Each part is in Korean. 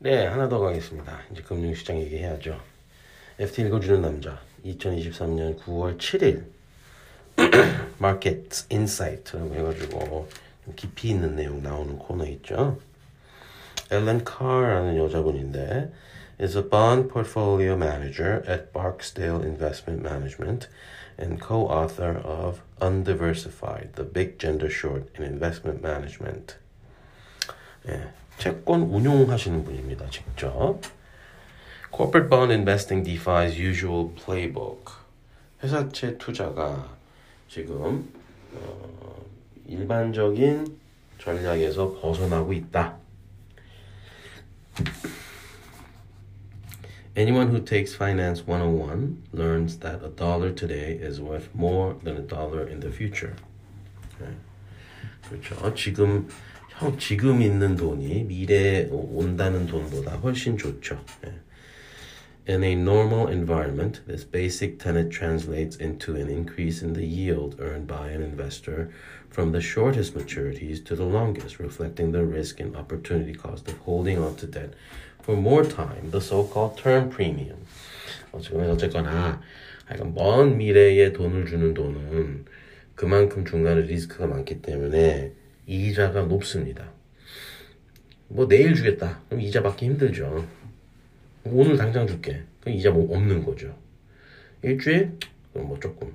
네, 하나 더 가겠습니다. 이제 금융시장 얘기해야죠. FT 읽어주는 남자 2023년 9월 7일 Market Insight라고 해가지고 좀 깊이 있는 내용 나오는 코너 있죠. 엘렌 카라는 여자분인데 is a bond portfolio manager at Barksdale Investment Management and co-author of Undiversified, The Big Gender Short in Investment Management. 예, 채권 운용하시는 분입니다. 직접. Corporate bond investing defies usual playbook. 회사채 투자가 지금 어, 일반적인 전략에서 벗어나고 있다. Anyone who takes Finance 101 learns that a dollar today is worth more than a dollar in the future. 네. 그렇죠. 지금 형 지금 있는 돈이 미래에 온다는 돈보다 훨씬 좋죠. 네. In a normal environment, this basic tenet translates into an increase in the yield earned by an investor from the shortest maturities to the longest, reflecting the risk and opportunity cost of holding on to debt for more time, the so-called term premium. 어쨌거나 어쨌거나 약간 먼 미래에 돈을 주는 돈은 그만큼 중간에 리스크가 많기 때문에 이자가 높습니다. 뭐 내일 주겠다. 그럼 이자 받기 힘들죠. 오늘 당장 줄게. 그럼 이자 뭐 없는 거죠. 일주일? 그럼 뭐 조금.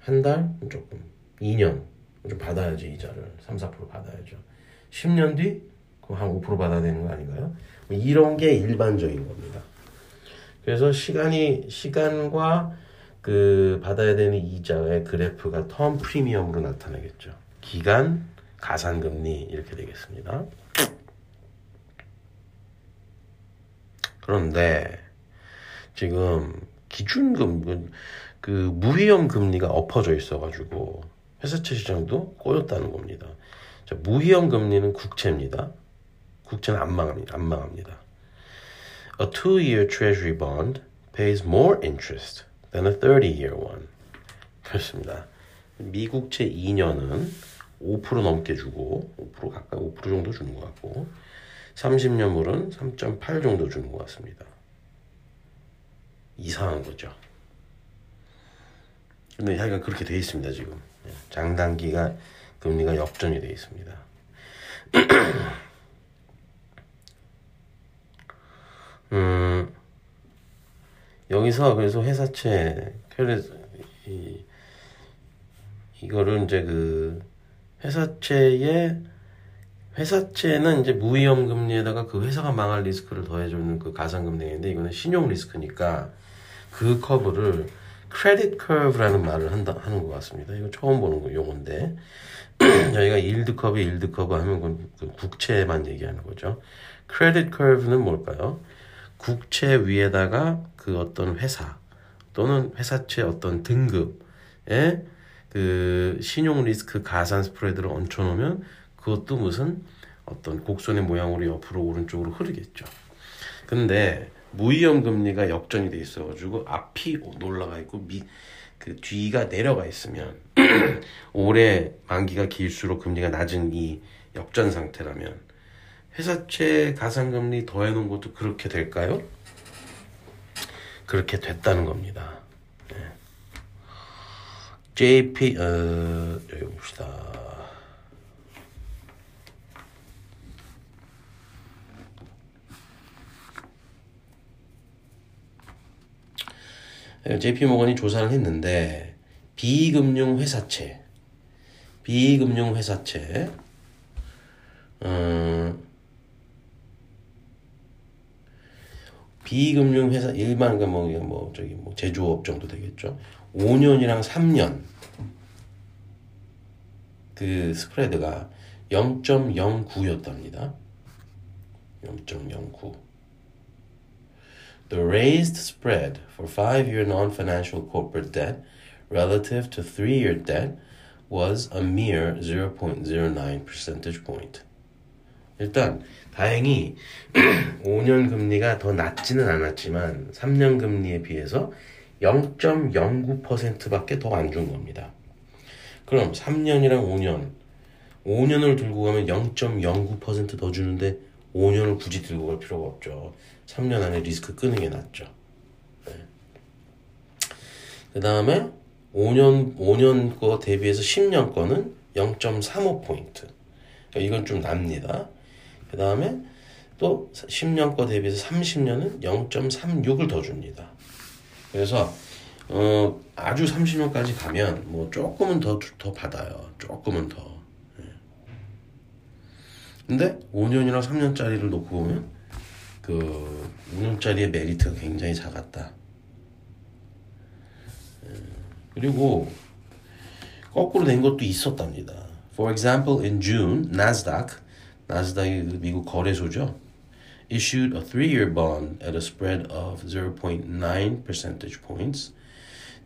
한 달? 조금. 2년? 좀 받아야지 이자를. 3, 4% 받아야죠. 10년 뒤? 그럼 한 5% 받아야 되는 거 아닌가요? 뭐 이런 게 일반적인 겁니다. 그래서 시간이, 시간과 그 받아야 되는 이자의 그래프가 텀 프리미엄으로 나타나겠죠. 기간, 가산금리 이렇게 되겠습니다. 그런데 지금 기준금 그, 그 무위험 금리가 엎어져 있어가지고 회사채 시장도 꼬였다는 겁니다. 자, 무위험 금리는 국채입니다. 국채는 안 망합니다. 안 망합니다. A two-year treasury bond pays more interest than a 30-year one. 그렇습니다. 미국채 2년은 5% 넘게 주고 5% 가까이 5% 정도 주는 것 같고 30년물은 3.8 정도 주는 것 같습니다. 이상한 거죠. 근데 하여간 그렇게 돼 있습니다, 지금. 장단기가 금리가 역전이 돼 있습니다. 음, 여기서 그래서 회사채, 이, 이거를 이제 그 회사채의 회사채는 이제 무위험 금리에다가 그 회사가 망할 리스크를 더해주는 그 가상금리인데 이거는 신용 리스크니까 그 커브를 credit curve라는 말을 한다 하는 것 같습니다. 이거 처음 보는 거 용어인데 저희가 yield curve, yield curve 하면 그 국채만 얘기하는 거죠. credit curve는 뭘까요? 국채 위에다가 그 어떤 회사 또는 회사채 어떤 등급에 그 신용 리스크 가산 스프레드를 얹혀 놓으면 그것도 무슨 어떤 곡선의 모양으로 옆으로 오른쪽으로 흐르겠죠. 근데 무위험 금리가 역전이 돼 있어 가지고 앞이 올라가 있고 미, 그 뒤가 내려가 있으면 올해 만기가 길수록 금리가 낮은 이 역전 상태라면 회사채 가상금리 더해 놓은 것도 그렇게 될까요? 그렇게 됐다는 겁니다. 네. JP 어, 여기 봅시다. JP 모건이 조사를 했는데 비금융 회사채, 비금융 회사채, 음, 비금융 회사 일반 그뭐 뭐 저기 뭐 제조업 정도 되겠죠. 5년이랑 3년 그 스프레드가 0.09였답니다. 0.09. The raised spread for five-year non-financial corporate debt relative to three-year debt was a mere 0.09 percentage point. 일단 다행히 5년 금리가 더 낮지는 않았지만 3년 금리에 비해서 0.09%밖에 더 안 준 겁니다. 그럼 3년이랑 5년, 5년을 들고 가면 0.09%더 주는데 5년을 굳이 들고 갈 필요가 없죠. 3년 안에 리스크 끄는 게 낫죠. 네. 그 다음에 5년 5년 거 대비해서 10년 거는 0.35 포인트. 그러니까 이건 좀 납니다. 그 다음에 또 10년 거 대비해서 30년은 0.36을 더 줍니다. 그래서 어, 아주 30년까지 가면 뭐 조금은 더, 더 받아요. 조금은 더. 예. 근데 5년이나 3년짜리를 놓고 보면 그 5년짜리의 메리트가 굉장히 작았다. 예. 그리고 거꾸로 된 것도 있었답니다. For example, in June, Nasdaq, 나스닥이 미국 거래소죠. issued a three-year bond at a spread of 0.9 percentage points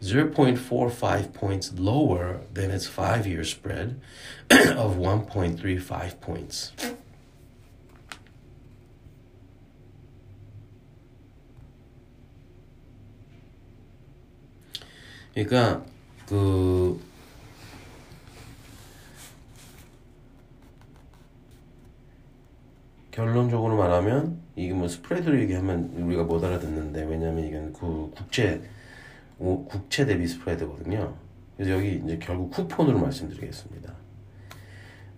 0.45 points lower than its five year spread of 1.35 points. 그러니까 그 결론적으로 말하면 이게 뭐 스프레드로 얘기하면 우리가 못 알아듣는데 왜냐면 이건 그 국제 국채 대비 스프레드거든요. 그래서 여기 이제 결국 쿠폰으로 말씀드리겠습니다.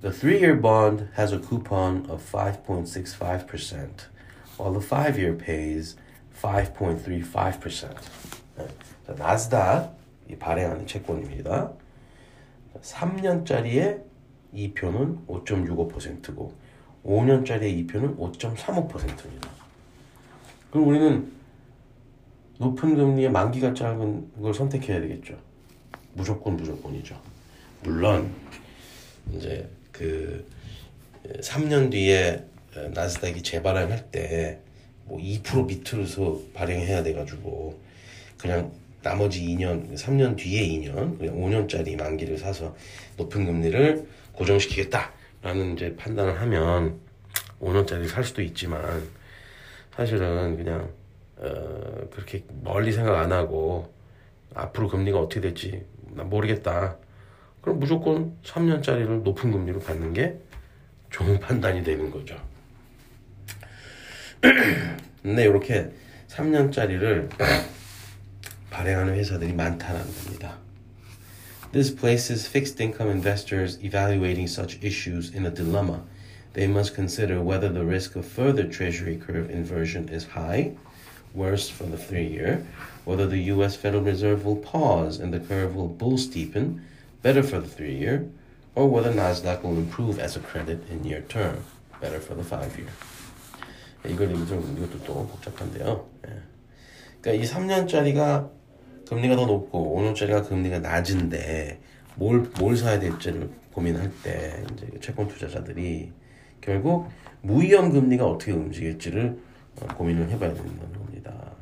The three-year bond has a coupon of 5.65%, while the five-year pays 5.35%. 네. 자, 나스닥이 발행하는 채권입니다. 3년짜리의 2표는 5.65%고 5년짜리의 2표는 5.35%입니다. 그럼 우리는 높은 금리의 만기가 짧은 걸 선택해야 되겠죠. 무조건 무조건이죠. 물론 이제 그 3년 뒤에 나스닥이 재발행할 때 뭐 2% 밑으로서 발행해야 돼가지고 그냥 나머지 2년, 3년 뒤에 2년, 그냥 5년짜리 만기를 사서 높은 금리를 고정시키겠다라는 이제 판단을 하면 5년짜리 살 수도 있지만 사실은 그냥 어, 그렇게 멀리 생각 안 하고 앞으로 금리가 어떻게 될지 난 모르겠다. 그럼 무조건 3년짜리를 높은 금리로 받는 게 좋은 판단이 되는 거죠. 근데 이렇게 3년짜리를 발행하는 회사들이 많다는 겁니다. This places fixed income investors evaluating such issues in a dilemma. They must consider whether the risk of further treasury curve inversion is high worse for the three year, whether the US Federal Reserve will pause and the curve will bull steepen, better for the three year, or whether NASDAQ will improve as a credit in near term, better for the five year. 이걸 좀 이것도 또 복잡한데요. 예. 그러니까 이 3년짜리가 금리가 더 높고 5년짜리가 금리가 낮은데 뭘, 뭘 사야 될지를 고민할 때 이제 채권 투자자들이 결국 무위험 금리가 어떻게 움직일지를 고민을 해봐야 된다는 겁니다.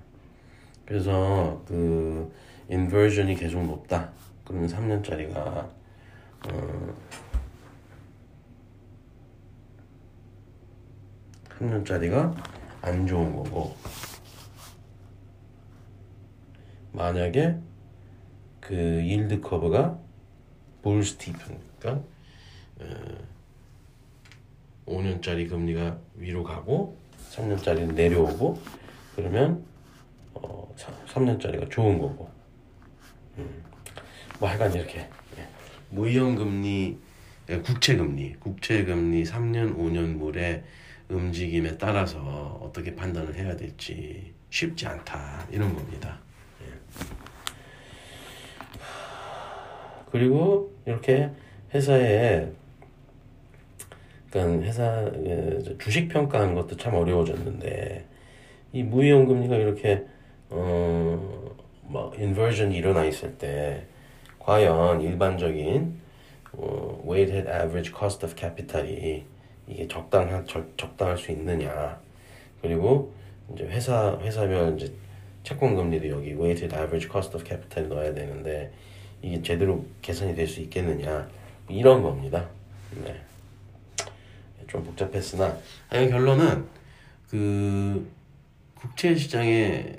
그래서 그 인버전이 계속 높다. 그러면 3년짜리가 어 3년짜리가 안 좋은 거고 만약에 그 일드 커브가 볼 스티픈 그러니까 어 5년짜리 금리가 위로 가고 3년짜리는 내려오고 그러면 어, 3 년짜리가 좋은 거고 음. 뭐 하여간 이렇게 예. 무이금리 예, 국채금리 국채금리 3년 5년 물의 움직임에 따라서 어떻게 판단을 해야 될지 쉽지 않다 이런 겁니다 예. 그리고 이렇게 회사에 그러니까 회사 주식 평가하는 것도 참 어려워졌는데 이 무이용 금리가 이렇게 어뭐 인버전이 일어나 있을 때 과연 일반적인 어, weighted average cost of capital이 이게 적당한 적, 적당할 수 있느냐 그리고 이제 회사 회사별 이제 채권 금리도 여기 weighted average cost of capital 넣어야 되는데 이게 제대로 계산이 될 수 있겠느냐 이런 겁니다. 네. 좀 복잡했으나 하여 결론은 그 국채 시장의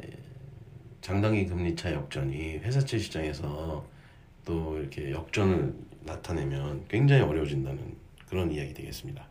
장단기 금리 차 역전이 회사채 시장에서 또 이렇게 역전을 나타내면 굉장히 어려워진다는 그런 이야기 되겠습니다.